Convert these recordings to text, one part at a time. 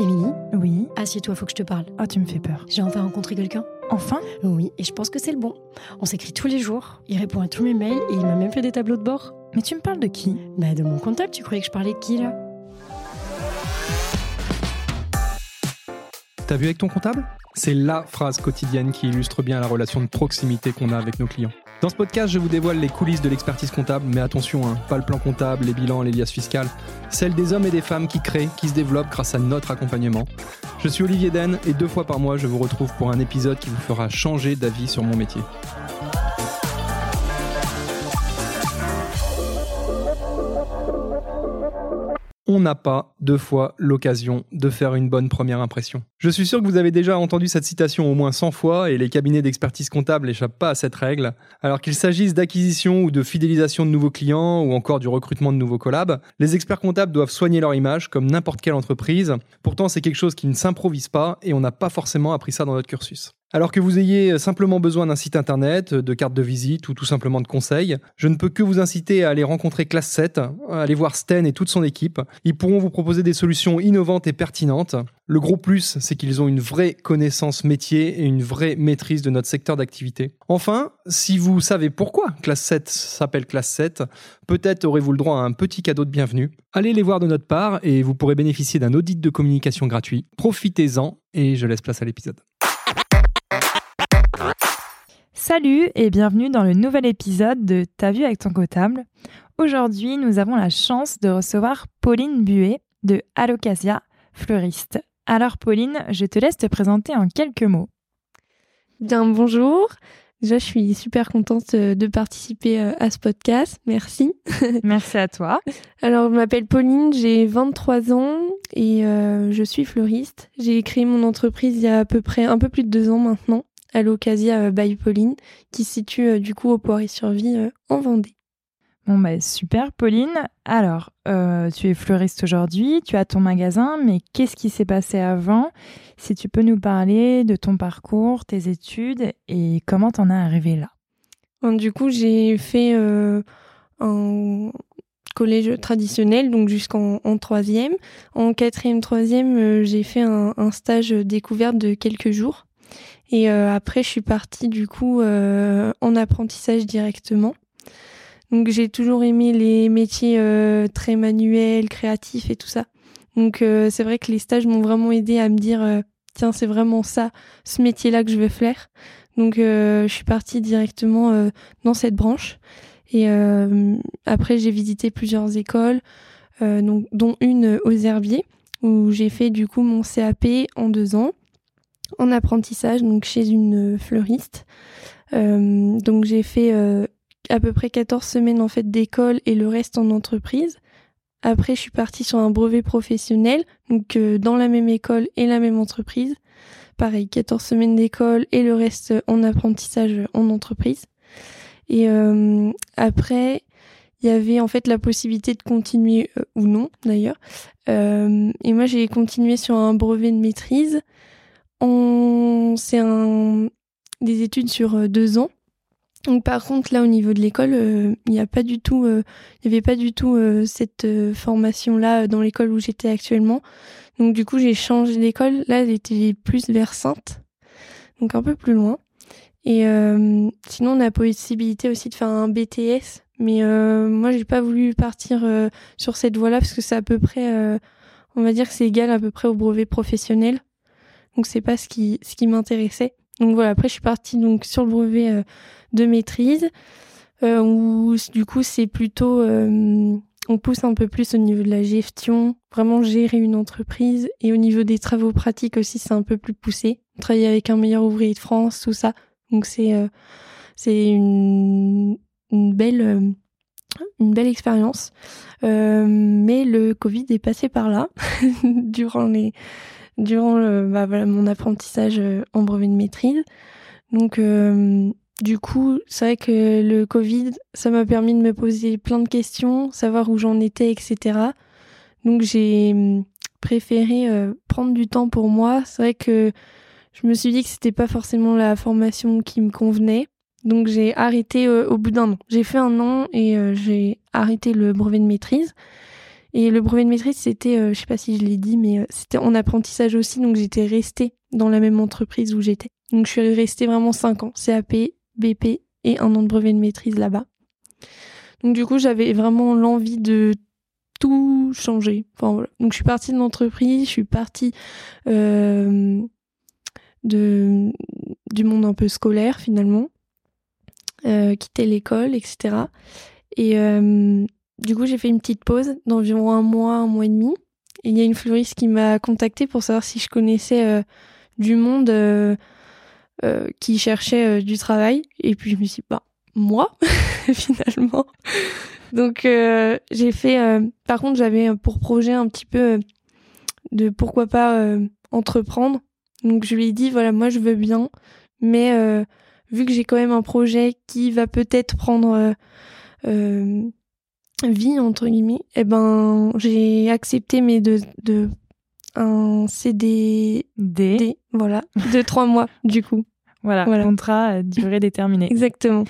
Émilie Oui. Assieds-toi, faut que je te parle. Oh, tu me fais peur. J'ai enfin rencontré quelqu'un. Enfin? Oui, et je pense que c'est le bon. On s'écrit tous les jours, il répond à tous mes mails et il m'a même fait des tableaux de bord. Mais tu me parles de qui? Bah, de mon comptable, tu croyais que je parlais de qui là? T'as vu avec ton comptable? C'est la phrase quotidienne qui illustre bien la relation de proximité qu'on a avec nos clients. Dans ce podcast, je vous dévoile les coulisses de l'expertise comptable, mais attention, hein, pas le plan comptable, les bilans, les liasses fiscales, celles des hommes et des femmes qui créent, qui se développent grâce à notre accompagnement. Je suis Olivier Den et deux fois par mois, je vous retrouve pour un épisode qui vous fera changer d'avis sur mon métier. On n'a pas deux fois l'occasion de faire une bonne première impression. Je suis sûr que vous avez déjà entendu cette citation au moins 100 fois et les cabinets d'expertise comptable n'échappent pas à cette règle. Alors qu'il s'agisse d'acquisition ou de fidélisation de nouveaux clients ou encore du recrutement de nouveaux collabs, les experts comptables doivent soigner leur image comme n'importe quelle entreprise. Pourtant, c'est quelque chose qui ne s'improvise pas et on n'a pas forcément appris ça dans notre cursus. Alors que vous ayez simplement besoin d'un site internet, de carte de visite ou tout simplement de conseils, je ne peux que vous inciter à aller rencontrer Classe 7, à aller voir Sten et toute son équipe. Ils pourront vous proposer des solutions innovantes et pertinentes. Le gros plus, c'est qu'ils ont une vraie connaissance métier et une vraie maîtrise de notre secteur d'activité. Enfin, si vous savez pourquoi Classe 7 s'appelle Classe 7, peut-être aurez-vous le droit à un petit cadeau de bienvenue. Allez les voir de notre part et vous pourrez bénéficier d'un audit de communication gratuit. Profitez-en et je laisse place à l'épisode. Salut et bienvenue dans le nouvel épisode de Ta vue avec ton comptable. Aujourd'hui, nous avons la chance de recevoir Pauline Buet de Alocasia, fleuriste. Alors Pauline, je te laisse te présenter en quelques mots. Bien, bonjour. Déjà, je suis super contente euh, de participer euh, à ce podcast. Merci. Merci à toi. Alors, je m'appelle Pauline, j'ai 23 ans et euh, je suis fleuriste. J'ai créé mon entreprise il y a à peu près un peu plus de deux ans maintenant à l'Ocasia euh, by Pauline, qui se situe euh, du coup au Poiré-sur-Vie euh, en Vendée. Bon bah super Pauline. Alors, tu es fleuriste aujourd'hui, tu as ton magasin, mais qu'est-ce qui s'est passé avant? Si tu peux nous parler de ton parcours, tes études et comment t'en as arrivé là? du coup, j'ai fait un collège traditionnel, donc jusqu'en troisième. En quatrième, troisième, j'ai fait un, un, stage découverte de quelques jours et euh, après, je suis partie du coup euh, en apprentissage directement. Donc j'ai toujours aimé les métiers euh, très manuels, créatifs et tout ça. Donc c'est vrai que les stages m'ont vraiment aidé à me dire tiens c'est vraiment ça, ce métier-là que je veux faire. Donc je suis partie directement dans cette branche. Et après j'ai visité plusieurs écoles, donc, dont une aux Herbiers où j'ai fait du coup mon CAP en deux ans en apprentissage, donc chez une fleuriste. Euh, donc j'ai fait euh, à peu près 14 semaines en fait d'école et le reste en entreprise. Après, je suis partie sur un brevet professionnel, donc euh, dans la même école et la même entreprise. Pareil, 14 semaines d'école et le reste en apprentissage en entreprise. Et après, il y avait en fait la possibilité de continuer ou non d'ailleurs. et moi, j'ai continué sur un brevet de maîtrise c'est des études sur euh, deux ans. Donc par contre là au niveau de l'école, euh, il n'y a pas du tout, euh, il avait pas du tout cette formation là dans l'école où j'étais actuellement. Donc du coup j'ai changé d'école. Là elle était plus vers Sainte, donc un peu plus loin. Et sinon on a possibilité aussi de faire un BTS, mais moi j'ai pas voulu partir sur cette voie-là parce que c'est à peu près, on va dire que c'est égal à peu près au brevet professionnel. Donc c'est pas ce qui ce qui m'intéressait. Donc voilà, après je suis partie donc sur le brevet euh, de maîtrise euh, où du coup c'est plutôt euh, on pousse un peu plus au niveau de la gestion, vraiment gérer une entreprise et au niveau des travaux pratiques aussi c'est un peu plus poussé. Travailler avec un meilleur ouvrier de France, tout ça. Donc c'est une, une belle une belle expérience. mais le Covid est passé par là durant les durant bah, mon apprentissage euh, en brevet de maîtrise. Donc, euh, du coup, c'est vrai que le Covid, ça m'a permis de me poser plein de questions, savoir où j'en étais, etc. Donc, j'ai hum, préféré euh, prendre du temps pour moi. C'est vrai que je me suis dit que c'était pas forcément la formation qui me convenait. Donc j'ai arrêté au bout d'un an. J'ai fait un an et j'ai arrêté le brevet de maîtrise. Et le brevet de maîtrise, c'était, je sais pas si je l'ai dit, mais c'était en apprentissage aussi, donc j'étais restée dans la même entreprise où j'étais. Donc je suis restée vraiment 5 ans, CAP, BP et un an de brevet de maîtrise là-bas. Donc du coup, j'avais vraiment l'envie de tout changer. Enfin, voilà. Donc je suis partie de l'entreprise, je suis partie euh, de, du monde un peu scolaire finalement, euh, quitter l'école, etc. Et euh, du coup, j'ai fait une petite pause d'environ un mois, un mois et demi. Et il y a une fleuriste qui m'a contactée pour savoir si je connaissais euh, du monde euh, euh, qui cherchait du travail. Et puis je me suis dit, bah, moi, finalement. Donc j'ai fait. par contre, j'avais pour projet un petit peu de pourquoi pas entreprendre. Donc je lui ai dit, voilà, moi je veux bien, mais vu que j'ai quand même un projet qui va peut-être prendre vie entre guillemets, eh ben j'ai accepté un CD D, voilà, de trois mois du coup. Voilà, contrat durée déterminée. Exactement.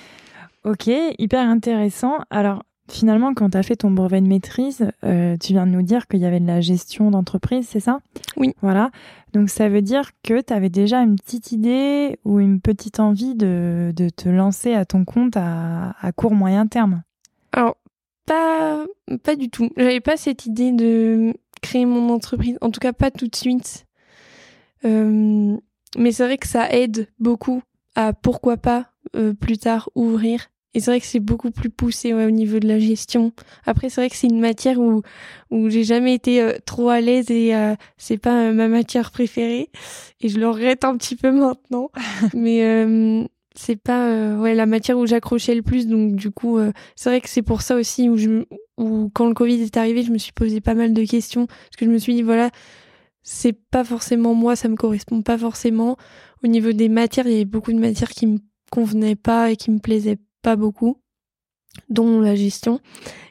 Ok, hyper intéressant. Alors finalement, quand tu as fait ton brevet de maîtrise, euh, tu viens de nous dire qu'il y avait de la gestion d'entreprise, c'est ça? Oui. Voilà. Donc ça veut dire que tu avais déjà une petite idée ou une petite envie de, de te lancer à ton compte à, à court moyen terme? Alors pas, pas du tout. J'avais pas cette idée de créer mon entreprise. En tout cas, pas tout de suite. Euh, mais c'est vrai que ça aide beaucoup à pourquoi pas euh, plus tard ouvrir. Et c'est vrai que c'est beaucoup plus poussé ouais, au niveau de la gestion. Après, c'est vrai que c'est une matière où où j'ai jamais été euh, trop à l'aise et euh, c'est pas ma matière préférée. Et je le regrette un petit peu maintenant. mais c'est pas euh, ouais la matière où j'accrochais le plus donc du coup euh, c'est vrai que c'est pour ça aussi où quand le Covid est arrivé je me suis posé pas mal de questions parce que je me suis dit voilà c'est pas forcément moi ça me correspond pas forcément. Au niveau des matières il y avait beaucoup de matières qui me convenaient pas et qui me plaisaient pas beaucoup dont la gestion.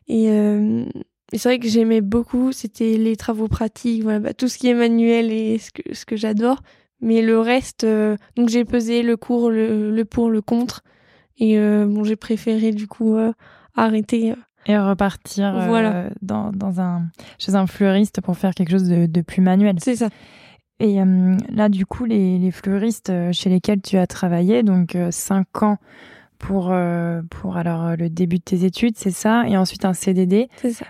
Et, euh, c'est vrai que j'aimais beaucoup c'était les travaux pratiques voilà bah, tout ce qui est manuel et ce que ce que j'adore mais le reste, euh, donc j'ai pesé le cours, le, pour, le contre. Et euh, bon, j'ai préféré du coup euh, arrêter. Et repartir voilà. dans, dans un, chez un fleuriste pour faire quelque chose de, de plus manuel. C'est ça. Et là, du coup, les, les, fleuristes chez lesquels tu as travaillé, donc 5 ans pour, pour alors le début de tes études, c'est ça, et ensuite un CDD. C'est ça.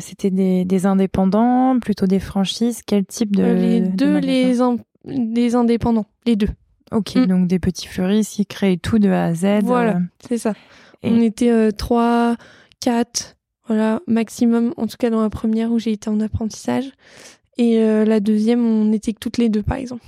C'était des, des, indépendants, plutôt des franchises. Quel type de Les deux, les, indépendants, les deux. Ok, mm. donc des petits fleuristes qui créent tout de A à Z. Voilà, euh. c'est ça. On était euh, trois, quatre, voilà, maximum, en tout cas dans la première où j'ai été en apprentissage. Et euh, la deuxième, on était que toutes les deux, par exemple.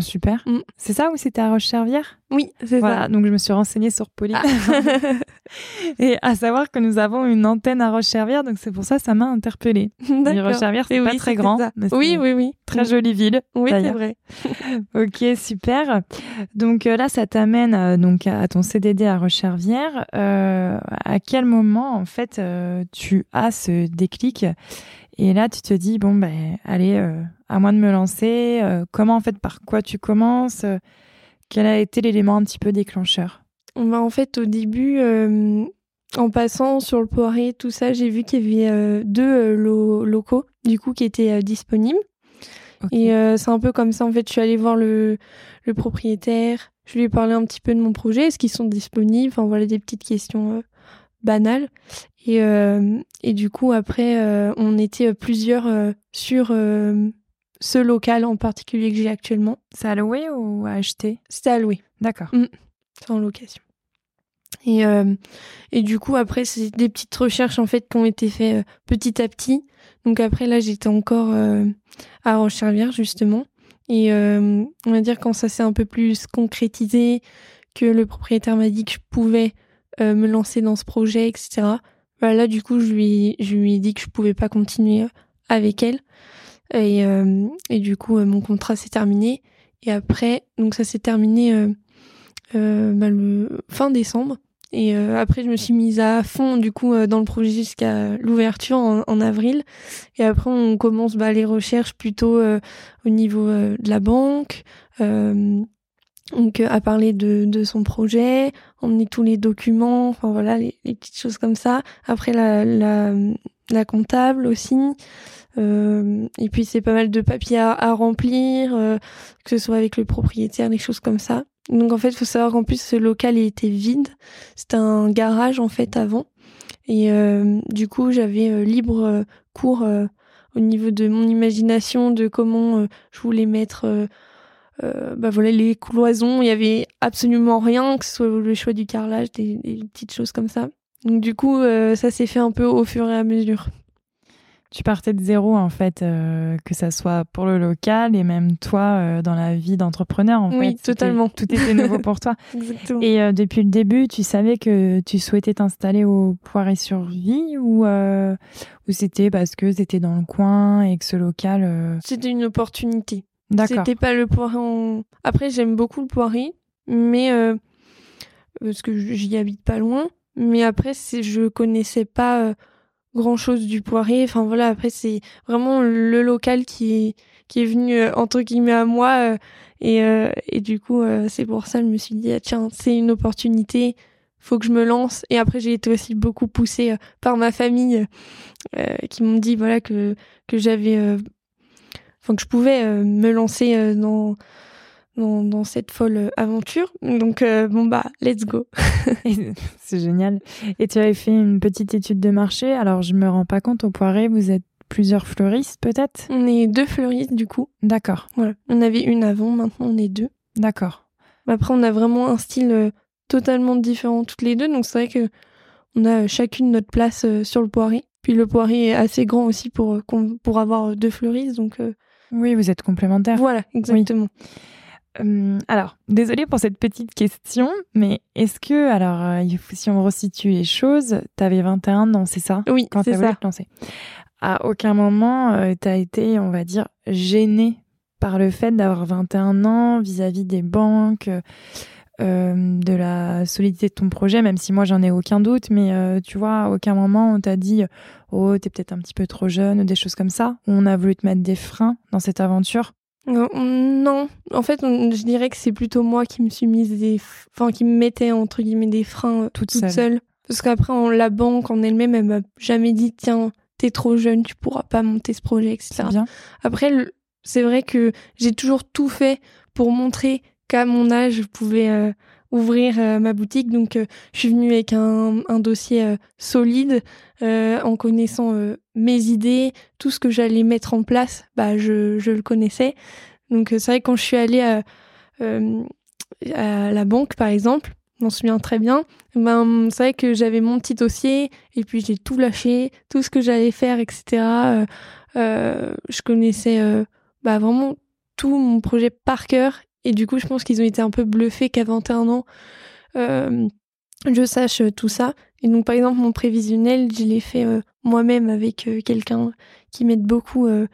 Super. Mm. C'est ça ou c'était à Roche-Servière? Oui, c'est voilà, ça. Donc je me suis renseignée sur Pauline. Ah. et à savoir que nous avons une antenne à Roche-Servière, donc c'est pour ça que ça m'a interpellée. Roche-Servière, c'est pas très grand. oui, oui, oui. Très jolie ville. Oui, c'est vrai. ok, super. Donc euh, là, ça t'amène euh, donc à ton CDD à Roche-Servière. Euh, à quel moment, en fait, tu as ce déclic? Et là, tu te dis, bon, ben, allez, à moi de me lancer. Euh, comment, en fait, par quoi tu commences euh, Quel a été l'élément un petit peu déclencheur? Bah, En fait, au début, en passant sur le poirier, tout ça, j'ai vu qu'il y avait deux locaux, du coup, qui étaient disponibles. Et c'est un peu comme ça, en fait, je suis allée voir le, le propriétaire, je lui ai parlé un petit peu de mon projet, est-ce qu'ils sont disponibles? Enfin, voilà, des petites questions banales. Et, euh, et du coup, après, euh, on était plusieurs euh, sur ce local en particulier que j'ai actuellement. C'est à louer ou à acheter? C'est à louer. D'accord. Mm. C'est en location. Et, et du coup, après, c'est des petites recherches en fait qui ont été faites petit à petit. Donc après, là, j'étais encore à Roche-Servière, justement. Et on va dire quand ça s'est un peu plus concrétisé, que le propriétaire m'a dit que je pouvais me lancer dans ce projet, etc. Bah, là, du coup, je lui, je lui ai dit que je pouvais pas continuer euh, avec elle. Et, euh, et du coup, euh, mon contrat s'est terminé. Et après, donc ça s'est terminé euh, bah, fin décembre. Et après, je me suis mise à fond du coup dans le projet jusqu'à l'ouverture en, avril. Et après, on commence bah, les recherches plutôt au niveau de la banque, donc à parler de, de son projet, emmener tous les documents, enfin voilà les, petites choses comme ça. Après la, la comptable aussi. Euh, et puis c'est pas mal de papiers à, remplir, euh, que ce soit avec le propriétaire, des choses comme ça. Donc en fait, il faut savoir qu'en plus ce local il était vide. C'était un garage en fait avant. Et euh, du coup, j'avais libre cours au niveau de mon imagination, de comment je voulais mettre bah voilà les cloisons. Il y avait absolument rien, que ce soit le choix du carrelage, des, des petites choses comme ça. Donc du coup, ça s'est fait un peu au fur et à mesure tu partais de zéro en fait, euh, que ça soit pour le local et même toi euh, dans la vie d'entrepreneur. En oui, totalement. Tout était nouveau pour toi. Exactement. Et euh, depuis le début, tu savais que tu souhaitais t'installer au Poiré sur Vie ou ou c'était parce que c'était dans le coin et que ce local. C'était une opportunité. D'accord. C'était pas le Poiré. En... Après, j'aime beaucoup le Poiré, mais parce que j'y habite pas loin. Mais après, je connaissais pas grand chose du poirier. Enfin voilà, après c'est vraiment le local qui est, qui est venu euh, entre guillemets à moi euh, et, euh, et du coup c'est pour ça que je me suis dit ah, tiens c'est une opportunité, faut que je me lance. Et après j'ai été aussi beaucoup poussée par ma famille qui m'ont dit voilà que que j'avais, enfin que je pouvais me lancer dans dans, cette folle euh, aventure. Donc euh, bon bah let's go. c'est génial. Et tu avais fait une petite étude de marché. Alors je me rends pas compte au Poiré, vous êtes plusieurs fleuristes peut-être? On est deux fleuristes du coup. D'accord. Voilà. On avait une avant, maintenant on est deux. D'accord. Après on a vraiment un style euh, totalement différent toutes les deux, donc c'est vrai que on a chacune notre place sur le Poiré. Puis le Poiré est assez grand aussi pour pour avoir deux fleuristes, donc. Oui, vous êtes complémentaires. Voilà, exactement. Hum, alors, désolée pour cette petite question, mais est-ce que, alors, euh, si on resitue les choses, tu avais 21 ans, c'est ça? Oui, quand c'est ça. Te À aucun moment, euh, tu as été, on va dire, gênée par le fait d'avoir 21 ans vis-à-vis des banques, euh, de la solidité de ton projet, même si moi j'en ai aucun doute, mais tu vois, à aucun moment on t'a dit oh t'es peut-être un petit peu trop jeune ou des choses comme ça, on a voulu te mettre des freins dans cette aventure. Euh, non, en fait, je dirais que c'est plutôt moi qui me suis mise des, enfin, qui me mettais entre guillemets des freins euh, toute, seule. Parce qu'après, la banque en elle-même, elle m'a jamais dit tiens, t'es trop jeune, tu pourras pas monter ce projet, etc. Bien. Après, c'est vrai que j'ai toujours tout fait pour montrer qu'à mon âge, je pouvais euh, ouvrir euh, ma boutique. Donc, je suis venue avec un, un dossier solide, en connaissant mes idées, tout ce que j'allais mettre en place, bah, je, je le connaissais. Donc, c'est vrai quand je suis allée à, à la banque, par exemple, je m'en souviens très bien. Ben, c'est vrai que j'avais mon petit dossier et puis j'ai tout lâché, tout ce que j'allais faire, etc. je connaissais bah, vraiment tout mon projet par cœur et du coup, je pense qu'ils ont été un peu bluffés qu'à 21 ans, euh, je sache euh, tout ça. Et donc, par exemple, mon prévisionnel, je l'ai fait euh, moi-même avec quelqu'un qui m'aide beaucoup au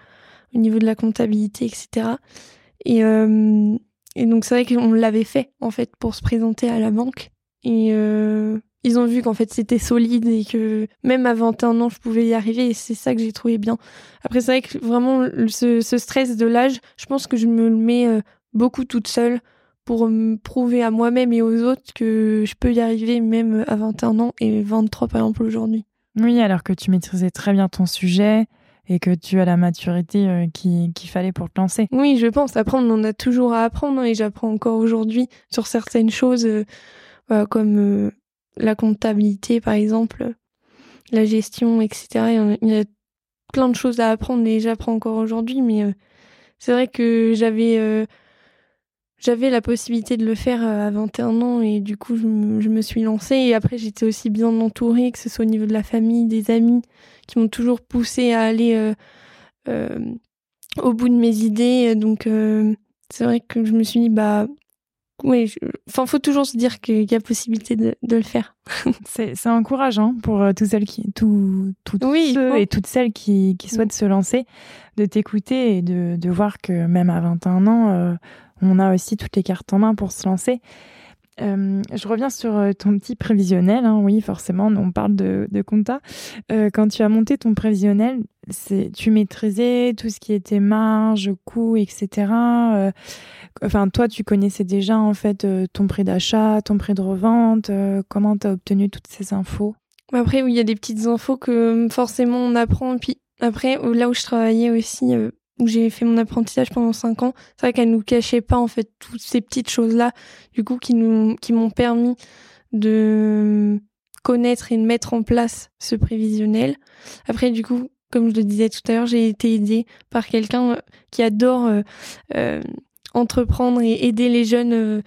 niveau de la comptabilité, etc. Et, et donc, c'est vrai qu'on l'avait fait, en fait, pour se présenter à la banque. Et ils ont vu qu'en fait, c'était solide et que même à 21 ans, je pouvais y arriver. Et c'est ça que j'ai trouvé bien. Après, c'est vrai que vraiment, ce, ce stress de l'âge, je pense que je me le mets beaucoup toute seule pour me prouver à moi-même et aux autres que je peux y arriver même à 21 ans et 23 par exemple aujourd'hui. Oui, alors que tu maîtrisais très bien ton sujet et que tu as la maturité euh, qu'il fallait pour te lancer. Oui, je pense. Après, on a toujours à apprendre hein, et j'apprends encore aujourd'hui sur certaines choses euh, comme euh, la comptabilité par exemple, la gestion, etc. Il y a plein de choses à apprendre et j'apprends encore aujourd'hui, mais c'est vrai que j'avais j'avais la possibilité de le faire euh, à 21 ans et du coup je me, suis lancée. Et après j'étais aussi bien entourée que ce soit au niveau de la famille, des amis qui m'ont toujours poussée à aller euh, euh, au bout de mes idées. Donc c'est vrai que je me suis dit bah oui, enfin, faut toujours se dire qu'il y a possibilité de, de le faire. c'est encourageant pour tous celles qui, tout, toutes ceux et toutes celles qui, qui souhaitent se lancer, de t'écouter et de, de voir que même à 21 ans, on a aussi toutes les cartes en main pour se lancer. Euh, je reviens sur euh, ton petit prévisionnel. Hein. oui, forcément, on parle de, de compta. Euh, quand tu as monté ton prévisionnel, tu maîtrisais tout ce qui était marge, coût, etc. enfin, toi, tu connaissais déjà en fait ton prix d'achat, ton prix de revente. comment tu as obtenu toutes ces infos? Après, oui, il y a des petites infos que forcément on apprend. Puis après, là où je travaillais aussi, où j'ai fait mon apprentissage pendant cinq ans, c'est vrai qu'elle nous cachait pas en fait toutes ces petites choses là, du coup qui nous qui m'ont permis de connaître et de mettre en place ce prévisionnel. Après, du coup, comme je le disais tout à l'heure, j'ai été aidée par quelqu'un euh, qui adore euh, euh, entreprendre et aider les jeunes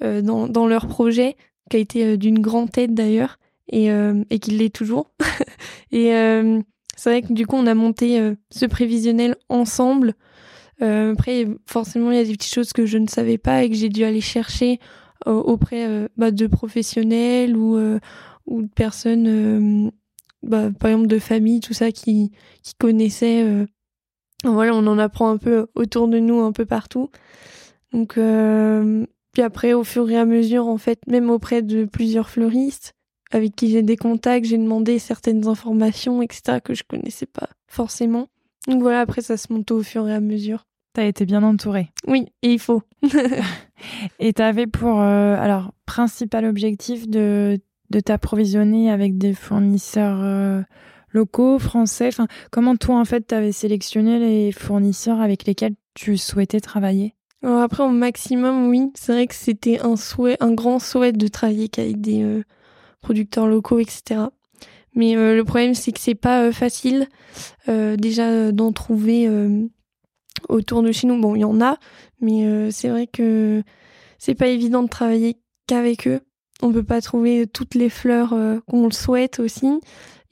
dans, dans leurs projets, qui a été d'une grande aide d'ailleurs, et, et qui l'est toujours. et c'est vrai que du coup, on a monté euh, ce prévisionnel ensemble. Euh, après, forcément, il y a des petites choses que je ne savais pas et que j'ai dû aller chercher euh, auprès bah, de professionnels ou, de personnes, bah, par exemple de famille, tout ça, qui, qui connaissaient. voilà, on en apprend un peu autour de nous, un peu partout. Donc, puis après, au fur et à mesure, en fait, même auprès de plusieurs fleuristes, avec qui j'ai des contacts, j'ai demandé certaines informations, etc., que je connaissais pas forcément. Donc voilà, après, ça se monte au fur et à mesure. T'as été bien entourée. Oui, et il faut. et t'avais pour, euh, alors, principal objectif de, de t'approvisionner avec des fournisseurs euh, locaux, français? Enfin, comment toi, en fait, t'avais sélectionné les fournisseurs avec lesquels tu souhaitais travailler? Alors Après, au maximum, oui. C'est vrai que c'était un souhait, un grand souhait de travailler avec des, euh, producteurs locaux, etc. Mais euh, le problème, c'est que c'est pas euh, facile euh, déjà d'en trouver autour de chez nous. Bon, il y en a, mais c'est vrai que c'est pas évident de travailler qu'avec eux. On peut pas trouver toutes les fleurs qu'on le souhaite aussi.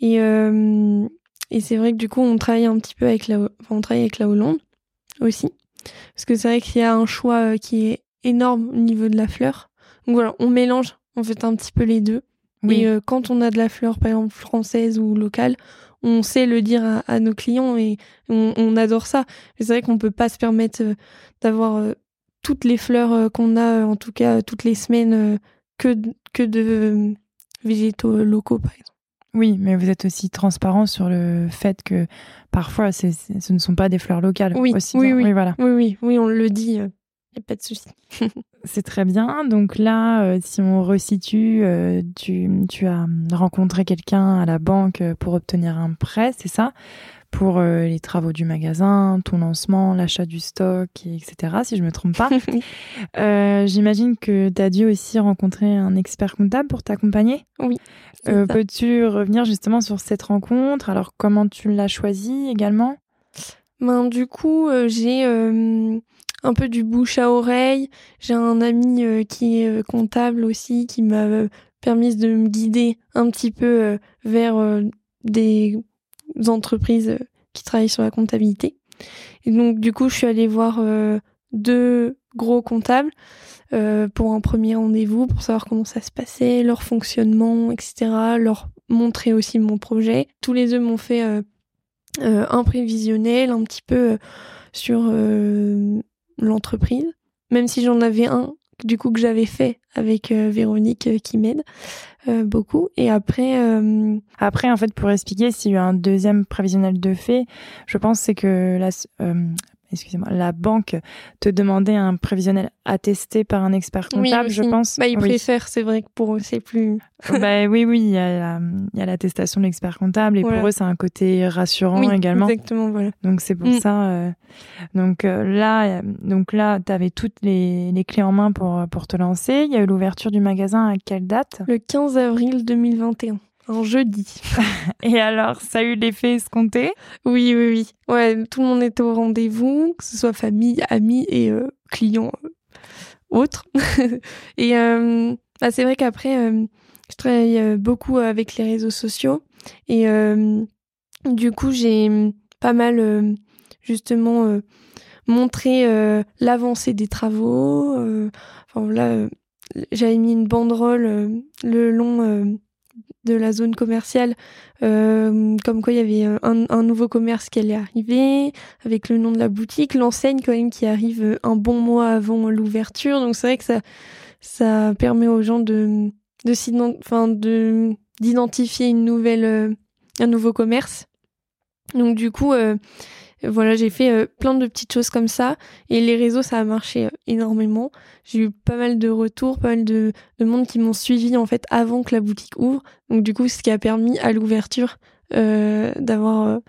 Et, c'est vrai que du coup, on travaille un petit peu avec la, on travaille avec la Hollande aussi. Parce que c'est vrai qu'il y a un choix qui est énorme au niveau de la fleur. Donc voilà, on mélange en fait un petit peu les deux. Oui. Euh, quand on a de la fleur, par exemple, française ou locale, on sait le dire à, nos clients et on, adore ça. C'est vrai qu'on peut pas se permettre euh, d'avoir euh, toutes les fleurs qu'on a, en tout cas toutes les semaines, que, que de végétaux locaux, par exemple. Oui, mais vous êtes aussi transparent sur le fait que parfois ce ne sont pas des fleurs locales. Oui, aussi oui, oui, voilà. oui, oui, oui, on le dit pas de souci. c'est très bien. Donc là, euh, si on resitue, euh, tu, tu, as rencontré quelqu'un à la banque pour obtenir un prêt, c'est ça? Pour euh, les travaux du magasin, ton lancement, l'achat du stock, etc., si je me trompe pas. J'imagine que tu as dû aussi rencontrer un expert comptable pour t'accompagner? Oui. Peux-tu revenir justement sur cette rencontre? Alors, comment tu l'as choisi également? Ben, Du coup, j'ai un peu du bouche à oreille. J'ai un ami euh, qui est euh, comptable aussi, qui m'a euh, permis de me guider un petit peu vers des entreprises qui travaillent sur la comptabilité. Et donc du coup, je suis allée voir deux gros comptables pour un premier rendez-vous, pour savoir comment ça se passait, leur fonctionnement, etc. Leur montrer aussi mon projet. Tous les deux m'ont fait un prévisionnel, un petit peu sur l'entreprise, même si j'en avais un du coup que j'avais fait avec euh, Véronique euh, qui m'aide euh, beaucoup. Et après après en fait pour expliquer s'il y a un deuxième prévisionnel de fait je pense c'est que la excusez-moi, la banque te demandait un prévisionnel attesté par un expert comptable, je pense. Bah, ils préfèrent, c'est vrai que pour eux, c'est plus. bah, oui, oui, il y a l'attestation de l'expert comptable et pour eux, c'est un côté rassurant oui, également. Exactement, voilà. Donc, c'est pour mm. ça. Euh, donc, euh, là, donc là, tu avais toutes les, les, clés en main pour, pour te lancer. Il y a eu l'ouverture du magasin à quelle date? Le 15 avril 2021 un jeudi. Et alors, ça a eu l'effet escompté? Oui, oui, oui. Ouais, tout le monde était au rendez-vous, que ce soit famille, amis et euh, clients euh, autres. et euh, bah, c'est vrai qu'après, je travaille beaucoup avec les réseaux sociaux. Et du coup, j'ai pas mal, justement, montré l'avancée des travaux. enfin, là, j'avais mis une banderole le long de la zone commerciale, euh, comme quoi il y avait un, nouveau commerce qui allait arriver, avec le nom de la boutique, l'enseigne quand même qui arrive un bon mois avant l'ouverture. Donc c'est vrai que ça, permet aux gens de, de d'identifier euh, un nouveau commerce. Donc du coup, euh, Voilà, j'ai fait euh, plein de petites choses comme ça et les réseaux, ça a marché euh, énormément. J'ai eu pas mal de retours, pas mal de, de monde qui m'ont suivi en fait avant que la boutique ouvre. Donc du coup, ce qui a permis à l'ouverture euh, d'avoir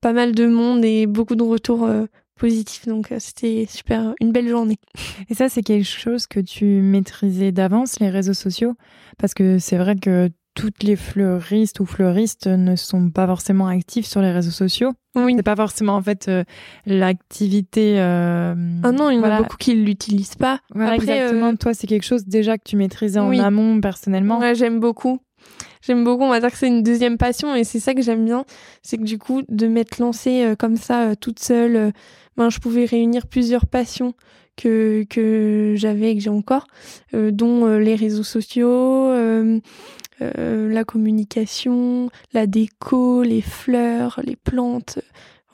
pas mal de monde et beaucoup de retours positifs. Donc c'était super, une belle journée. Et ça, c'est quelque chose que tu maîtrisais d'avance, les réseaux sociaux? Parce que c'est vrai que toutes les fleuristes ou fleuristes ne sont pas forcément actifs sur les réseaux sociaux. Oui. C'est pas forcément en fait euh, l'activité. Euh, ah non, il y en a beaucoup qui l'utilisent pas. Voilà, exactement. Euh, Toi, c'est quelque chose déjà que tu maîtrisais en amont personnellement. Ouais, j'aime beaucoup. J'aime beaucoup. On va dire que c'est une deuxième passion et c'est ça que j'aime bien, c'est que du coup de m'être lancée comme ça toute seule, ben je pouvais réunir plusieurs passions que que j'avais et que j'ai encore, dont les réseaux sociaux euh, la communication, la déco, les fleurs, les plantes.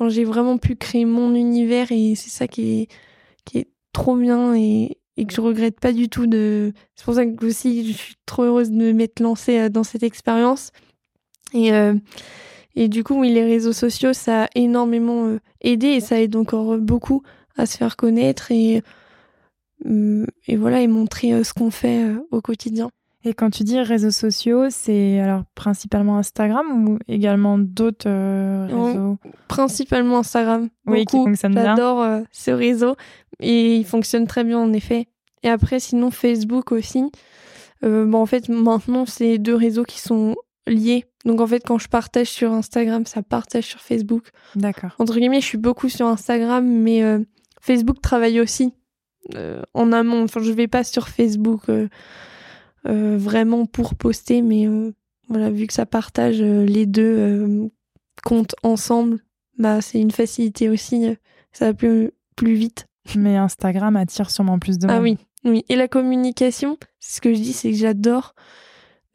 j'ai vraiment pu créer mon univers et c'est ça qui est, qui est trop bien et, que je regrette pas du tout de. C'est pour ça que aussi je suis trop heureuse de m'être lancée euh, dans cette expérience. Et, euh, et du coup, les réseaux sociaux, ça a énormément aidé et ça aide encore beaucoup à se faire connaître et, et voilà, et montrer ce qu'on fait au quotidien. Et quand tu dis réseaux sociaux, c'est alors principalement Instagram ou également d'autres euh, réseaux? Principalement Instagram. Oui, qui fonctionne bien. J'adore euh, ce réseau et il fonctionne très bien en effet. Et après, sinon Facebook aussi. Euh, bon, en fait, maintenant, c'est deux réseaux qui sont liés. Donc en fait, quand je partage sur Instagram, ça partage sur Facebook. D'accord. Entre guillemets, je suis beaucoup sur Instagram, mais Facebook travaille aussi en amont. Enfin, je vais pas sur Facebook euh, vraiment pour poster, mais euh, voilà, vu que ça partage euh, les deux comptes ensemble, bah c'est une facilité aussi, ça va plus, plus vite. Mais Instagram attire sûrement plus de ah monde. Ah oui, oui. Et la communication, ce que je dis, c'est que j'adore.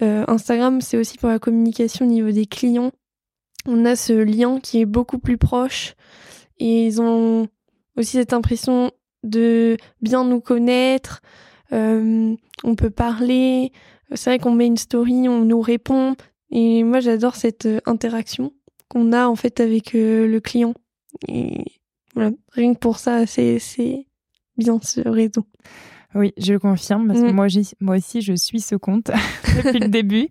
Instagram, c'est aussi pour la communication au niveau des clients. On a ce lien qui est beaucoup plus proche et ils ont aussi cette impression de bien nous connaître, euh, on peut parler. C'est vrai qu'on met une story, on nous répond. Et moi, j'adore cette euh, interaction qu'on a en fait avec euh, le client. Et voilà, rien que pour ça, c'est bien ce réseau. Oui, je le confirme parce que mm. moi, moi aussi, je suis ce compte depuis le début.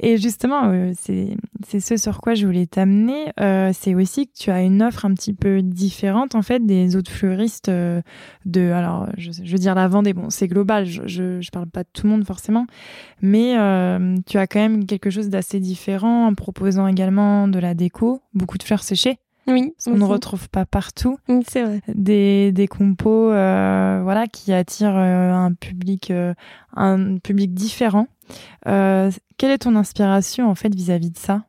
Et justement, euh, c'est ce sur quoi je voulais t'amener. Euh, c'est aussi que tu as une offre un petit peu différente en fait des autres fleuristes euh, de. Alors, je, je, veux dire la Vendée. Bon, c'est global. Je, je, je parle pas de tout le monde forcément, mais tu as quand même quelque chose d'assez différent en proposant également de la déco, beaucoup de fleurs séchées. Oui, on ne retrouve pas partout. c'est vrai. Des, des compos euh, voilà, qui attirent euh, un, public, euh, un public différent. quelle est ton inspiration en fait vis-à-vis de ça?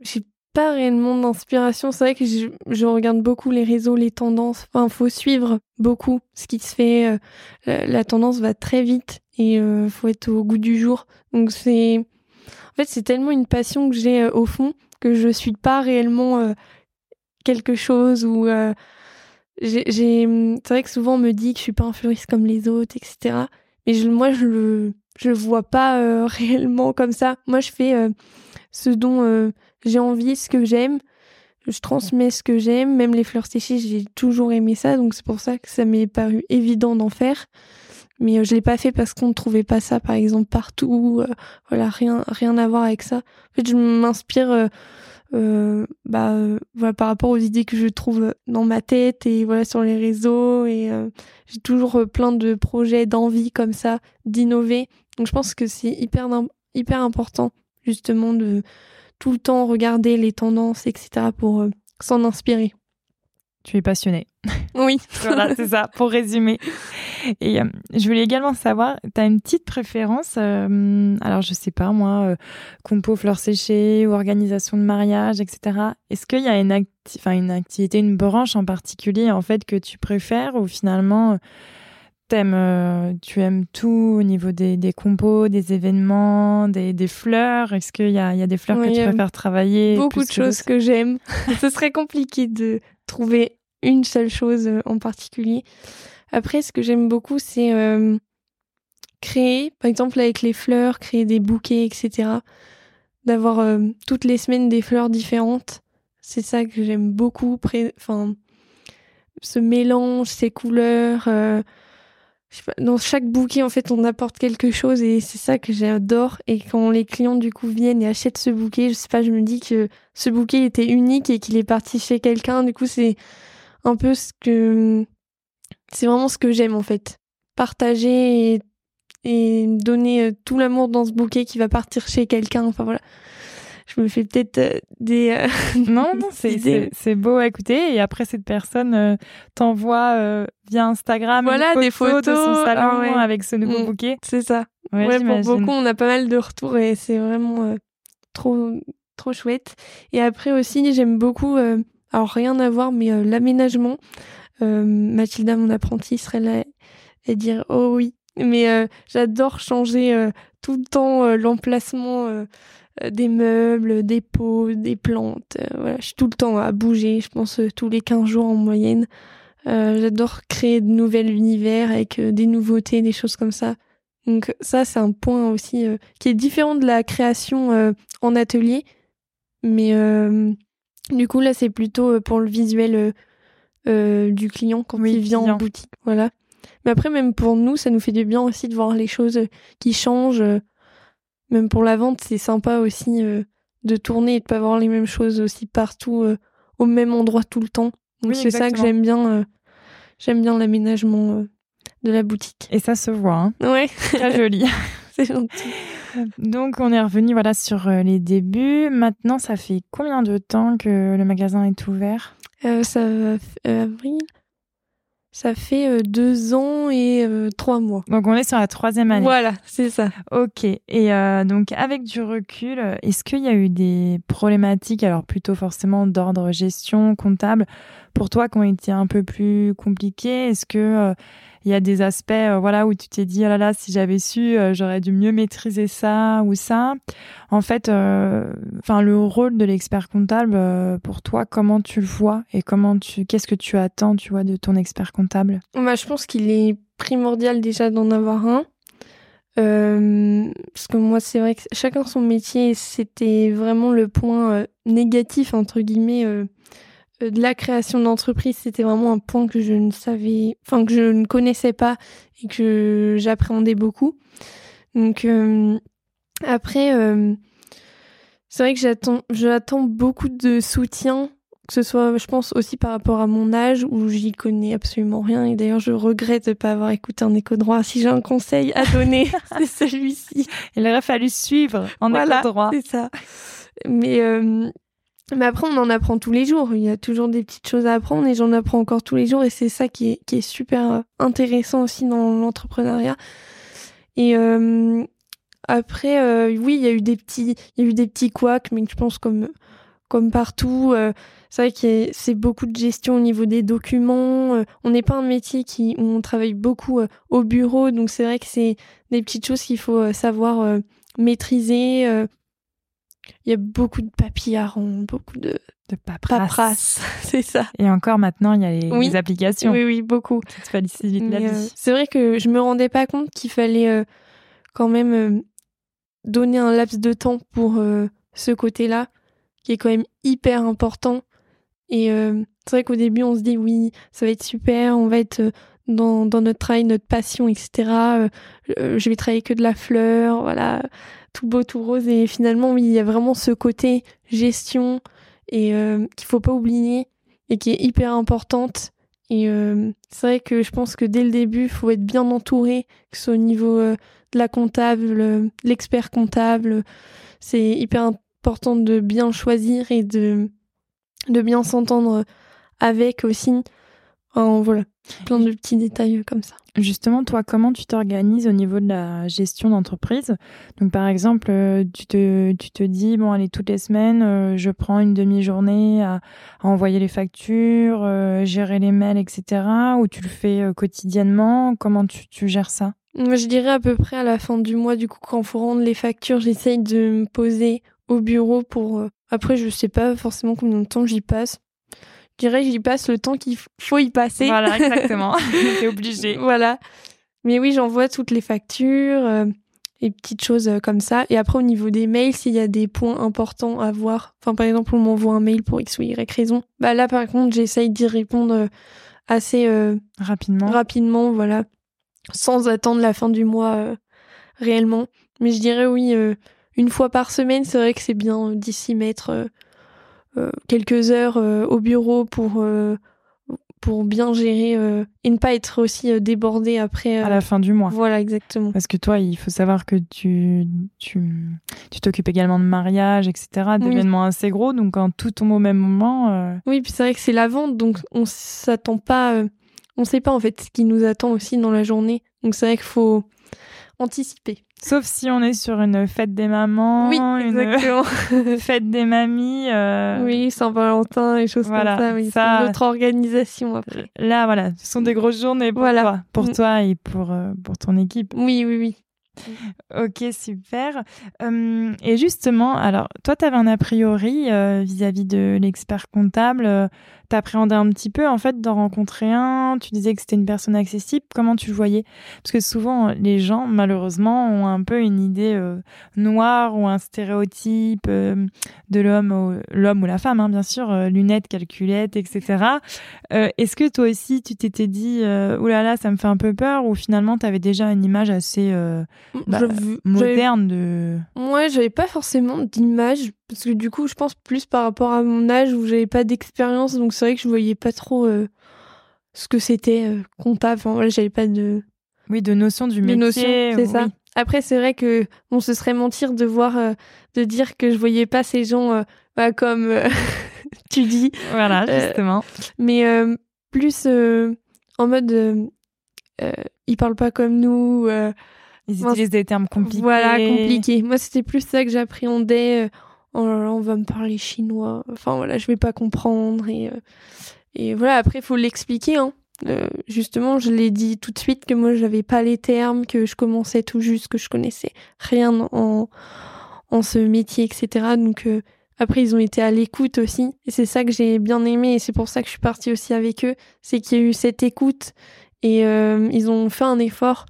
J'ai pas réellement d'inspiration. C'est vrai que je, je, regarde beaucoup les réseaux, les tendances. Enfin, faut suivre beaucoup ce qui se fait. La, la tendance va très vite et faut être au goût du jour. Donc c'est, en fait, c'est tellement une passion que j'ai au fond que je suis pas réellement euh, quelque chose ou euh, j'ai c'est vrai que souvent on me dit que je suis pas un fleuriste comme les autres etc mais je, moi je le le vois pas euh, réellement comme ça. Moi je fais ce dont j'ai envie ce que j'aime. Je transmets ce que j'aime. Même les fleurs séchées j'ai toujours aimé ça donc c'est pour ça que ça m'est paru évident d'en faire mais je l'ai pas fait parce qu'on ne trouvait pas ça par exemple partout voilà rien rien à voir avec ça. En fait je m'inspire euh, bah euh, voilà par rapport aux idées que je trouve dans ma tête et voilà sur les réseaux et euh, j'ai toujours plein de projets d'envie comme ça d'innover. Donc je pense que c'est hyper hyper important justement de tout le temps regarder les tendances etc pour s'en inspirer. Tu es passionné. Oui. voilà, c'est ça, pour résumer. Et euh, je voulais également savoir, tu as une petite préférence, euh, alors je sais pas moi, euh, compo fleurs séchées ou organisation de mariage, etc. Est-ce qu'il y a une, enfin, une activité, une branche en particulier en fait que tu préfères ou finalement t'aimes, tu aimes tout au niveau des, des compos, des événements, des, des fleurs? Est-ce qu'il y a, y a, des fleurs que tu préfères travailler Beaucoup de choses que j'aime. Ce serait compliqué de trouver une seule chose euh, en particulier. Après, ce que j'aime beaucoup, c'est euh, créer, par exemple avec les fleurs, créer des bouquets, etc. D'avoir euh, toutes les semaines des fleurs différentes. C'est ça que j'aime beaucoup. Enfin, ce mélange, ces couleurs. Dans chaque bouquet, en fait, on apporte quelque chose et c'est ça que j'adore. Et quand les clients, du coup, viennent et achètent ce bouquet, je sais pas, je me dis que ce bouquet était unique et qu'il est parti chez quelqu'un. Du coup, c'est un peu ce que. C'est vraiment ce que j'aime, en fait. Partager et, et donner euh, tout l'amour dans ce bouquet qui va partir chez quelqu'un. Enfin, voilà je me fais peut-être euh, des. Euh, non, non, c'est beau à écouter. Et après, cette personne euh, t'envoie via Instagram voilà, des photos de son salon ah avec ce nouveau mm. bouquet. C'est ça. Ouais, pour beaucoup, on a pas mal de retours et c'est vraiment trop, trop chouette. Et après aussi, j'aime beaucoup. Alors, rien à voir, mais l'aménagement. Mathilda, mon apprenti, serait là et dire Oh oui. Mais j'adore changer tout le temps l'emplacement euh, des meubles, des pots, des plantes. Euh, voilà, je suis tout le temps à bouger, je pense euh, tous les 15 jours en moyenne. J'adore créer de nouveaux univers avec des nouveautés, des choses comme ça. Donc ça, c'est un point aussi qui est différent de la création en atelier. Mais du coup, là, c'est plutôt pour le visuel du client quand il vient en boutique. Voilà. Mais après, même pour nous, ça nous fait du bien aussi de voir les choses qui changent même pour la vente, c'est sympa aussi euh, de tourner et de pas voir les mêmes choses aussi partout euh, au même endroit tout le temps. Donc c'est ça que j'aime bien. Euh, j'aime bien l'aménagement de la boutique. Et ça se voit. Hein. Ouais. Très joli. c'est gentil. Donc on est revenu voilà sur les débuts. Maintenant, ça fait combien de temps que le magasin est ouvert? Ça va avril. Ça fait euh, deux ans et euh, trois mois. Donc on est sur la troisième année. Voilà, c'est ça. Ok. Et euh, donc avec du recul, est-ce qu'il y a eu des problématiques, alors plutôt forcément d'ordre gestion, comptable, pour toi qui ont été un peu plus compliquées Est-ce que il y a des aspects euh, voilà où tu t'es dit oh là là si j'avais su euh, j'aurais dû mieux maîtriser ça ou ça. En fait euh, enfin le rôle de l'expert comptable pour toi comment tu le vois et comment tu qu'est-ce que tu attends tu vois de ton expert comptable? Bah, je pense qu'il est primordial déjà d'en avoir un. Parce que moi c'est vrai que chacun son métier c'était vraiment le point négatif entre guillemets de la création d'entreprise, c'était vraiment un point que je ne savais, enfin que je ne connaissais pas et que j'appréhendais beaucoup. Donc euh, après, euh, c'est vrai que j'attends, j'attends beaucoup de soutien, que ce soit, je pense aussi par rapport à mon âge où j'y connais absolument rien. Et d'ailleurs, je regrette de ne pas avoir écouté un écho droit. Si j'ai un conseil à donner, c'est celui-ci. Il aurait fallu suivre en écho droit. C'est ça. Mais mais après, on en apprend tous les jours. Il y a toujours des petites choses à apprendre et j'en apprends encore tous les jours. Et c'est ça qui est, qui est super euh, intéressant aussi dans l'entrepreneuriat. Et euh, après, euh, oui, il y a eu des petits, il y a eu des petits couacs, mais je pense comme comme partout, c'est vrai que c'est beaucoup de gestion au niveau des documents. on n'est pas un métier qui où on travaille beaucoup au bureau, donc c'est vrai que c'est des petites choses qu'il faut savoir maîtriser il y a beaucoup de papillarons, beaucoup de, de paperasse. c'est ça. Et encore maintenant, il y a les, applications. Oui, oui, beaucoup. Ça te la vie. c'est vrai que je me rendais pas compte qu'il fallait euh, quand même euh, donner un laps de temps pour euh, ce côté-là, qui est quand même hyper important. Et c'est vrai qu'au début, on se dit oui, ça va être super, on va être dans, dans notre travail, notre passion, etc. je vais travailler que de la fleur, voilà tout beau, tout rose. Et finalement, oui, il y a vraiment ce côté gestion et euh, qu'il faut pas oublier et qui est hyper importante. Et euh, c'est vrai que je pense que dès le début, il faut être bien entouré, que ce au niveau euh, de la comptable, l'expert comptable. C'est hyper important de bien choisir et de, de bien s'entendre avec aussi. voilà, plein de petits détails comme ça. Justement, toi, comment tu t'organises au niveau de la gestion d'entreprise? Donc, par exemple, euh, tu te, tu te dis, bon, allez, toutes les semaines, euh, je prends une demi-journée à, envoyer les factures, euh, gérer les mails, etc. Ou tu le fais quotidiennement? Comment tu, tu gères ça? Je dirais à peu près à la fin du mois, du coup, quand il faut rendre les factures, j'essaye de me poser au bureau pour... Après, je sais pas forcément combien de temps j'y passe je dirais j'y passe le temps qu'il faut y passer. Voilà, exactement. T'es obligé. voilà. Mais oui, j'envoie toutes les factures. Euh, les petites choses euh, comme ça. Et après, au niveau des mails, s'il y a des points importants à voir, enfin, par exemple, on m'envoie un mail pour X ou Y raison, bah là, par contre, j'essaye d'y répondre euh, assez euh, Rapidement. rapidement, voilà, sans attendre la fin du mois euh, réellement. Mais je dirais oui, une fois par semaine, c'est vrai que c'est bien euh, d'ici mettre quelques heures euh, au bureau pour euh, pour bien gérer euh, et ne pas être aussi euh, débordé après. euh, à la fin du mois. Voilà, exactement. Parce que toi, il faut savoir que tu tu tu t'occupes également de mariage, etc., d'événements assez gros. Donc quand tout tombe au même moment, euh, Oui, puis c'est vrai que c'est la vente, donc on s'attend pas, euh, on sait pas en fait ce qui nous attend aussi dans la journée. Donc c'est vrai qu'il faut anticiper. sauf si on est sur une fête des mamans, oui, une exactement. fête des mamies. euh, oui, Saint-Valentin et choses Voilà, comme ça. Oui, ça- c'est notre organisation après. Là, voilà, ce sont des grosses journées pour Voilà. toi, pour Mm. toi et pour euh, pour ton équipe. Oui, oui, oui. Ok, super. Hum, et justement, alors, toi, tu avais un a priori euh, vis-à-vis de l'expert comptable. T'appréhendais un petit peu, en fait, d'en rencontrer un. Tu disais que c'était une personne accessible. Comment tu le voyais? Parce que souvent, les gens, malheureusement, ont un peu une idée euh, noire ou un stéréotype euh, de l'homme, l'homme ou la femme, hein, bien sûr, euh, lunettes, calculettes, etc. Est-ce que toi aussi, tu t'étais dit, oulala, là là, ça me fait un peu peur, ou finalement, tu avais déjà une image assez bah, moderne de. Moi, j'avais pas forcément d'image parce que du coup, je pense plus par rapport à mon âge où j'avais pas d'expérience, donc c'est vrai que je voyais pas trop euh, ce que c'était euh, comptable. Enfin voilà, j'avais pas de, Oui, de notion du de métier. notion, c'est oui. ça. Après, c'est vrai que bon, ce serait mentir de voir, euh, de dire que je voyais pas ces gens bah, comme tu dis, Voilà, justement. mais plus en mode ils parlent pas comme nous. Ils utilisent des termes compliqués. Voilà, compliqué. Moi, c'était plus ça que j'appréhendais. Oh là là, on va me parler chinois. Enfin voilà, je vais pas comprendre. Et, euh, et voilà, après, faut l'expliquer. Hein. Euh, justement, je l'ai dit tout de suite que moi, j'avais pas les termes, que je commençais tout juste, que je connaissais rien en, en ce métier, etc. Donc euh, après, ils ont été à l'écoute aussi. Et c'est ça que j'ai bien aimé. Et c'est pour ça que je suis partie aussi avec eux. C'est qu'il y a eu cette écoute. Et ils ont fait un effort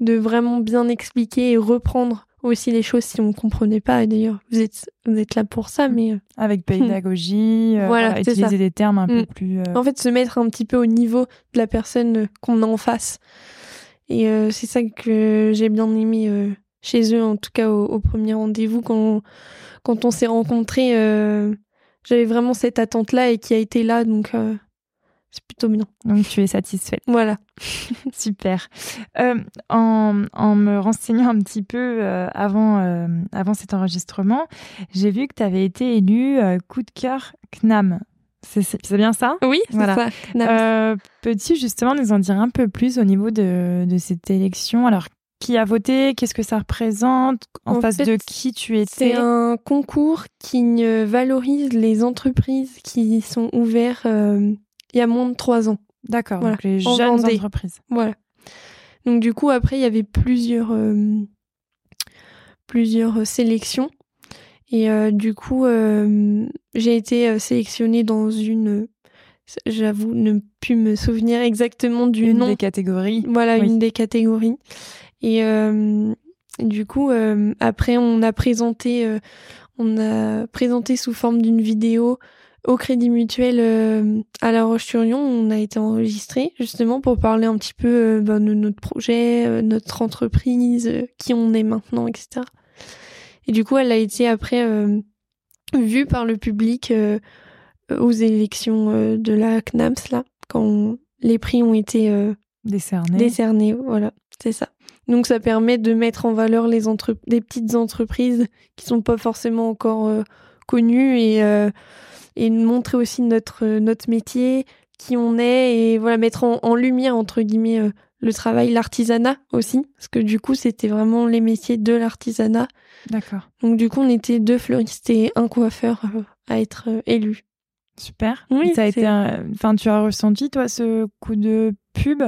de vraiment bien expliquer et reprendre aussi les choses si on comprenait pas. Et d'ailleurs, vous êtes, vous êtes là pour ça, mais euh, Avec pédagogie, euh, Voilà, utiliser ça. des termes un peu Mm. plus. euh, en fait, se mettre un petit peu au niveau de la personne euh, qu'on a en face. Et euh, c'est ça que j'ai bien aimé chez eux, en tout cas au, au premier rendez-vous, quand, quand on s'est rencontrés. J'avais vraiment cette attente-là et qui a été là, donc c'est plutôt bien. Donc tu es satisfaite. Voilà. Super. Euh, en, en me renseignant un petit peu euh, avant, euh, avant cet enregistrement, j'ai vu que tu avais été élue coup de cœur CNAM. C'est c'est- c'est bien ça? Oui, c'est Voilà. ça. Euh, Peux-tu justement nous en dire un peu plus au niveau de, de cette élection? Alors, qui a voté? Qu'est-ce que ça représente? En, En face fait, de qui tu C'est étais un concours qui valorise les entreprises qui sont ouvertes euh, il y a moins de trois ans. D'accord, voilà, donc les en jeunes Vendée. entreprises. Voilà. Donc du coup, après, il y avait plusieurs, euh, plusieurs euh, sélections. Et euh, du coup, euh, j'ai été sélectionnée dans une... J'avoue ne plus me souvenir exactement du Une nom. des catégories. Voilà, Oui. une des catégories. Et du coup, après, on a présenté, on a présenté sous forme d'une vidéo au Crédit Mutuel euh, à La Roche-sur-Yon. On a été enregistré justement pour parler un petit peu euh, ben, de notre projet, euh, notre entreprise, qui on est maintenant, etc. Et du coup, elle a été après vue par le public aux élections de la CNAMS là, quand les prix ont été Décernés. décernés. Voilà, c'est ça. Donc ça permet de mettre en valeur les entre des petites entreprises qui sont pas forcément encore connues et et montrer aussi notre euh, notre métier, qui on est et voilà mettre en, en lumière entre guillemets euh, le travail, l'artisanat aussi parce que du coup c'était vraiment les métiers de l'artisanat. D'accord. Donc du coup on était deux fleuristes et un coiffeur euh, à être euh, élus. Super. Oui, ça a été un- enfin tu as ressenti toi ce coup de pub?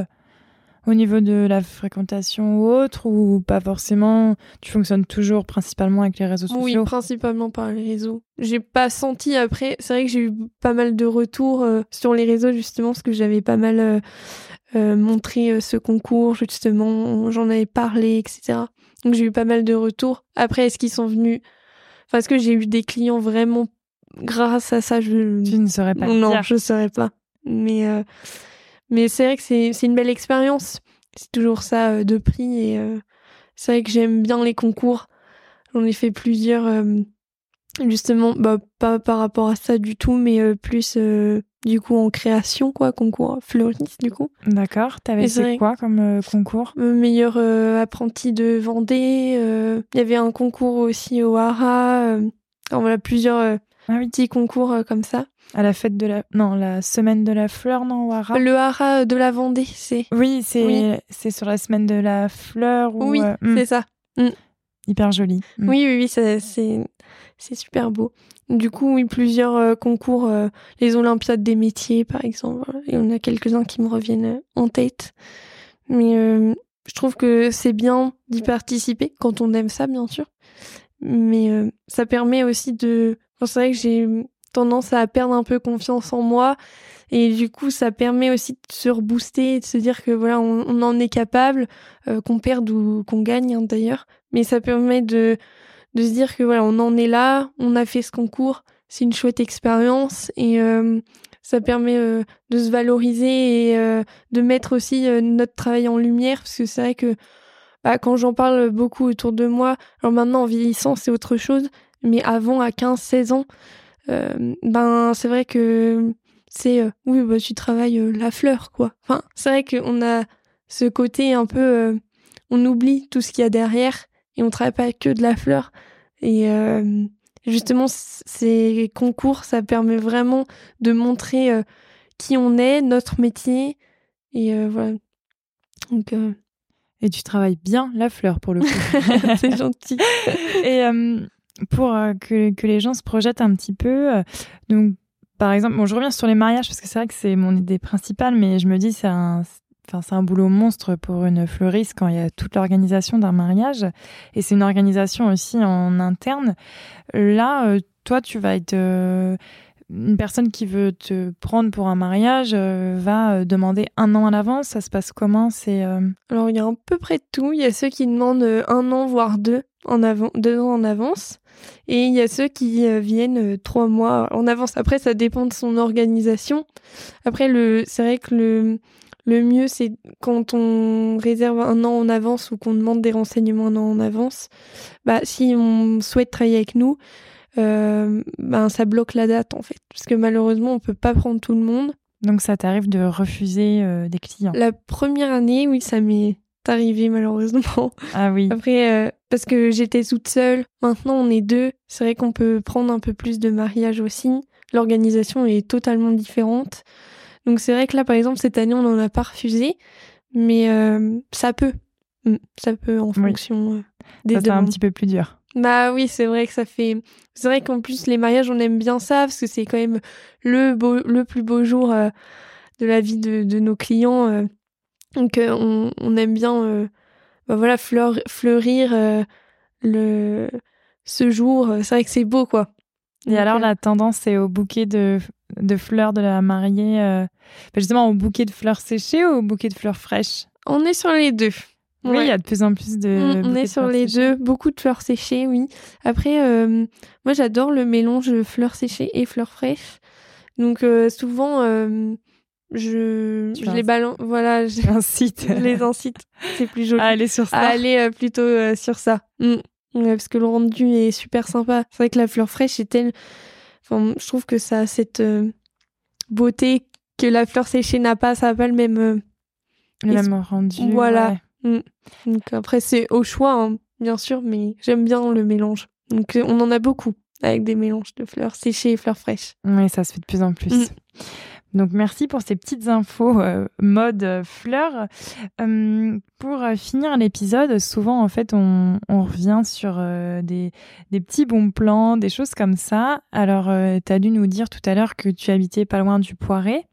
Au niveau de la fréquentation ou autre ou pas forcément tu fonctionnes toujours principalement avec les réseaux Oui, sociaux? principalement par les réseaux. J'ai pas senti après. C'est vrai que j'ai eu pas mal de retours euh, sur les réseaux justement parce que j'avais pas mal euh, euh, montré ce concours justement. J'en avais parlé, etc. Donc j'ai eu pas mal de retours. Après, est-ce qu'ils sont venus? Enfin, est-ce que j'ai eu des clients vraiment grâce à ça? Je... Tu ne saurais pas. Non, dire. je saurais pas. Mais, mais c'est vrai que c'est, c'est une belle expérience. C'est toujours ça euh, de prix. Et euh, c'est vrai que j'aime bien les concours. J'en ai fait plusieurs, euh, justement, bah, pas par rapport à ça du tout, mais euh, plus du coup en création, quoi, concours fleuriste, du coup. D'accord. T'avais fait quoi comme concours? Meilleur apprenti de Vendée. Il y avait un concours aussi au Hara. enfin, voilà, plusieurs euh, oui. petits concours euh, comme ça. À la fête de la. Non, la semaine de la fleur, non, au Hara Le Hara de la Vendée, c'est. Oui, c'est Oui. c'est sur la semaine de la fleur. Ou, Oui, euh, hmm, c'est ça. hyper joli. Hmm. Oui, oui, oui, c'est c'est super beau. Du coup, oui, plusieurs euh, concours, euh, les Olympiades des métiers, par exemple. y en a quelques-uns qui me reviennent euh, en tête. Mais euh, je trouve que c'est bien d'y participer, quand on aime ça, bien sûr. Mais euh, ça permet aussi de... c'est vrai que j'ai tendance à perdre un peu confiance en moi. Et du coup, ça permet aussi de se rebooster, et de se dire que voilà, on, en est capable, euh, qu'on perde ou qu'on gagne hein, d'ailleurs. Mais ça permet de de se dire que voilà, on en est là, on a fait ce concours, c'est une chouette expérience et euh, ça permet euh, de se valoriser et de mettre aussi notre travail en lumière parce que c'est vrai que bah, quand j'en parle beaucoup autour de moi, alors maintenant en vieillissant c'est autre chose, mais avant à 15-16 ans, euh, ben c'est vrai que c'est euh, oui bah tu travailles euh, la fleur quoi. Enfin c'est vrai qu'on a ce côté un peu, on oublie tout ce qu'il y a derrière et on travaille pas que de la fleur. Et justement, ces concours, ça permet vraiment de montrer qui on est, notre métier. Et voilà. Donc, Et tu travailles bien la fleur pour le coup. c'est gentil. Et euh, pour euh, que, les gens se projettent un petit peu, euh, donc par exemple, bon, je reviens sur les mariages parce que c'est vrai que c'est mon idée principale, mais je me dis c'est un, enfin c'est un boulot monstre pour une fleuriste quand il y a toute l'organisation d'un mariage et c'est une organisation aussi en interne. Là, euh, toi, tu vas être une personne qui veut te prendre pour un mariage va demander un an à l'avance. Ça se passe comment? C'est Alors, il y a à peu près tout. Il y a ceux qui demandent un an, voire deux, en avant, deux ans en avance. Et il y a ceux qui euh, viennent euh, trois mois en avance. Après, ça dépend de son organisation. Après, le, c'est vrai que le, le mieux, c'est quand on réserve un an en avance ou qu'on demande des renseignements un an en avance. Bah, si on souhaite travailler avec nous, euh, ben, ça bloque la date, en fait. Parce que malheureusement, on peut pas prendre tout le monde. donc ça t'arrive de refuser euh, des clients. La première année, oui, ça m'est arrivé, malheureusement. Ah oui. Après, euh, parce que j'étais toute seule, maintenant on est deux, c'est vrai qu'on peut prendre un peu plus de mariage aussi. L'organisation est totalement différente. Donc c'est vrai que là, par exemple, cette année, on n'en a pas refusé, mais euh, ça peut. Mm, Ça peut en Oui. fonction euh, des Ça, c'est un petit peu plus dur. Bah oui, c'est vrai que ça fait. C'est vrai qu'en plus les mariages, on aime bien ça parce que c'est quand même le beau, le plus beau jour de la vie de, de nos clients. Donc euh, on, on aime bien, euh, bah voilà, fleur, fleurir euh, le ce jour. euh, C'est vrai que c'est beau, quoi. Et Donc, alors, la tendance, c'est au bouquet de, de fleurs de la mariée, bah, justement au bouquet de fleurs séchées ou au bouquet de fleurs fraîches? On est sur les deux. Oui, il Ouais. y a de plus en plus de. On bouquets est de sur les séchées. deux, beaucoup de fleurs séchées, oui. Après, moi j'adore le mélange fleurs séchées et fleurs fraîches. Donc souvent, je, les balance, voilà, je, les incite. C'est plus joli. à aller sur ça. à aller euh, plutôt euh, sur ça. Mm. Ouais, parce que le rendu est super sympa. C'est vrai que la fleur fraîche est telle. Enfin, je trouve que ça a cette euh, beauté que la fleur séchée n'a pas. Ça n'a pas le même. Le et même rendu. Voilà. ouais. Donc après, c'est au choix, hein, bien sûr, mais j'aime bien le mélange. Donc on en a beaucoup avec des mélanges de fleurs séchées et fleurs fraîches. Oui, ça se fait de plus en plus. Mm. Donc merci pour ces petites infos euh, mode euh, fleurs. Euh, pour finir l'épisode, souvent en fait on, revient sur des, des petits bons plans, des choses comme ça. Alors tu as dû nous dire tout à l'heure que tu habitais pas loin du Poiré.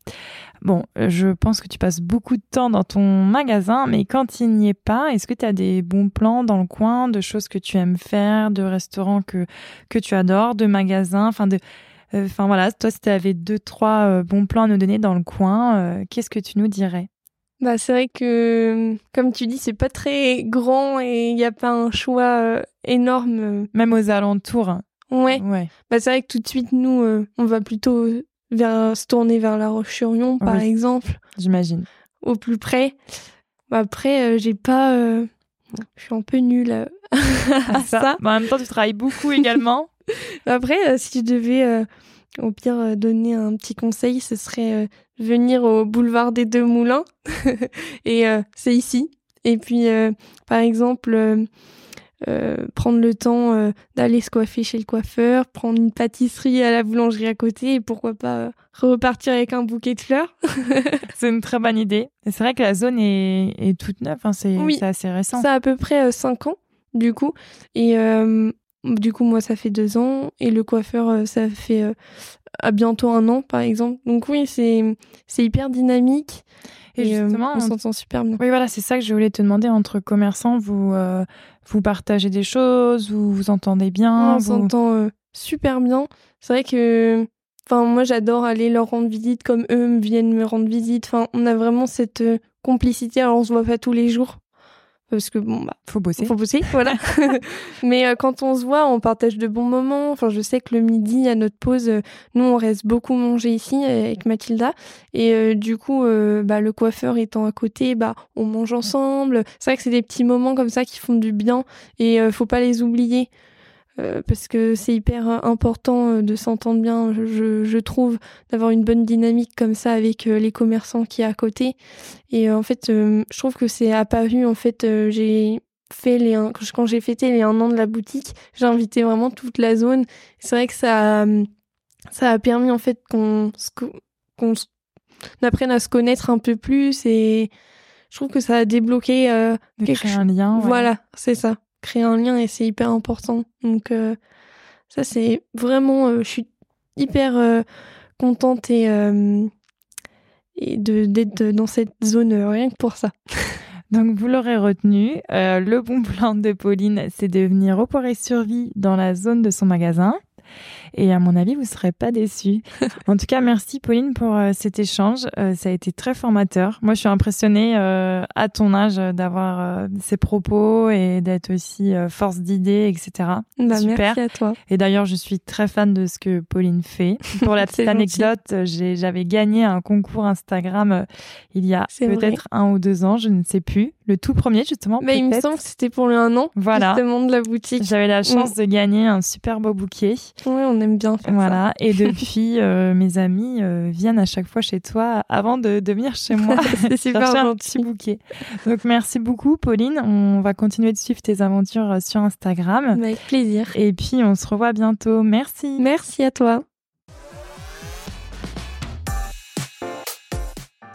Bon, je pense que tu passes beaucoup de temps dans ton magasin, mais quand il n'y est pas, est-ce que tu as des bons plans dans le coin, de choses que tu aimes faire, de restaurants que, que tu adores, de magasins, enfin de Enfin voilà, toi, si tu avais deux, trois euh, bons plans à nous donner dans le coin, euh, qu'est-ce que tu nous dirais? Bah, c'est vrai que, comme tu dis, c'est pas très grand et il n'y a pas un choix euh, énorme. Même aux alentours. hein. Ouais. Ouais. Bah, c'est vrai que tout de suite, nous, euh, on va plutôt vers, se tourner vers La Roche-sur-Yon, par Oui. exemple, J'imagine. au plus près. Bah, après, euh, j'ai pas. euh, Je suis un peu nulle euh, à ça. Mais en même temps, tu travailles beaucoup également. Après, euh, si je devais, euh, au pire, euh, donner un petit conseil, ce serait venir au boulevard des Deux Moulins. et c'est ici. Et puis, par exemple, euh, prendre le temps euh, d'aller se coiffer chez le coiffeur, prendre une pâtisserie à la boulangerie à côté et pourquoi pas euh, repartir avec un bouquet de fleurs. c'est une très bonne idée. C'est vrai que la zone est, est toute neuve. hein, C'est Oui. assez récent. Ça a à peu près 5 ans, du coup. Et du coup, moi, ça fait 2 ans. Et le coiffeur, euh, ça fait euh, à bientôt un an, par exemple. Donc oui, c'est c'est hyper dynamique. Et Et, euh, justement, on s'entend super bien. Oui, voilà, c'est ça que je voulais te demander. Entre commerçants, vous, euh, vous partagez des choses, vous vous entendez bien. on vous- s'entend super bien. C'est vrai que, enfin, moi, j'adore aller leur rendre visite comme eux viennent me rendre visite. Enfin, on a vraiment cette complicité. Alors, on se voit pas tous les jours parce que bon, bah, Faut bosser. faut bosser, voilà. Mais euh, quand on se voit, on partage de bons moments. Enfin, je sais que le midi, à notre pause, euh, nous, on reste beaucoup manger ici euh, avec Mathilda. Et euh, du coup, bah, le coiffeur étant à côté, bah, on mange ensemble. C'est vrai que c'est des petits moments comme ça qui font du bien et faut pas les oublier. Euh, parce que c'est hyper important euh, de s'entendre bien, je, trouve, d'avoir une bonne dynamique comme ça avec euh, les commerçants qui est à côté. Et en fait, je trouve que c'est apparu. En fait, j'ai fait les un- quand j'ai fêté les un an de la boutique, j'ai invité vraiment toute la zone. C'est vrai que ça, a- ça a permis en fait qu'on qu'on apprenne à se connaître un peu plus et je trouve que ça a débloqué euh, De quelque chose- un lien. ouais. voilà, c'est ça. Créer un lien et c'est hyper important. Donc euh, ça c'est vraiment, euh, je suis hyper euh, contente et et d'être dans cette zone rien que pour ça. Donc, vous l'aurez retenu. le bon plan de Pauline, c'est de venir au Poiré Survie dans la zone de son magasin. Et à mon avis, vous ne serez pas déçus. en tout cas, merci Pauline pour euh, cet échange. Euh, ça a été très formateur. Moi, je suis impressionnée euh, à ton âge d'avoir ces propos et d'être aussi force d'idées, etc. Bah, Super. Merci à toi. Et d'ailleurs, je suis très fan de ce que Pauline fait. Pour la petite anecdote, j'avais gagné un concours Instagram il y a peut-être un ou deux ans, je ne sais plus. Le tout premier, justement. Bah, il me semble que c'était pour le un an Voilà. justement de la boutique. J'avais la chance de gagner un super beau bouquet. Ouais, on aime bien faire Voilà. Et depuis, euh, mes amis euh, viennent à chaque fois chez toi avant de, de venir chez moi. ça. c'est super chercher un gentil. petit bouquet. Donc merci beaucoup, Pauline. On va continuer de suivre tes aventures euh, sur Instagram. Avec plaisir. Et puis, on se revoit bientôt. Merci. Merci à toi.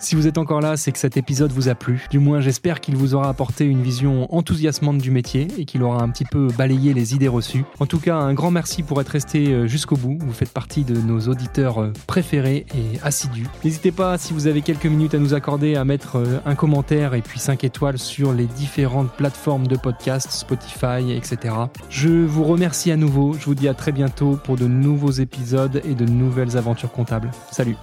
Si vous êtes encore là, c'est que cet épisode vous a plu. Du moins, j'espère qu'il vous aura apporté une vision enthousiasmante du métier et qu'il aura un petit peu balayé les idées reçues. En tout cas, un grand merci pour être resté euh, jusqu'au bout. Vous faites partie de nos auditeurs euh, préférés et assidus. N'hésitez pas, si vous avez quelques minutes à nous accorder, à mettre euh, un commentaire et puis 5 étoiles sur les différentes plateformes de podcast, Spotify, etc. Je vous remercie à nouveau. Je vous dis à très bientôt pour de nouveaux épisodes et de nouvelles aventures comptables. Salut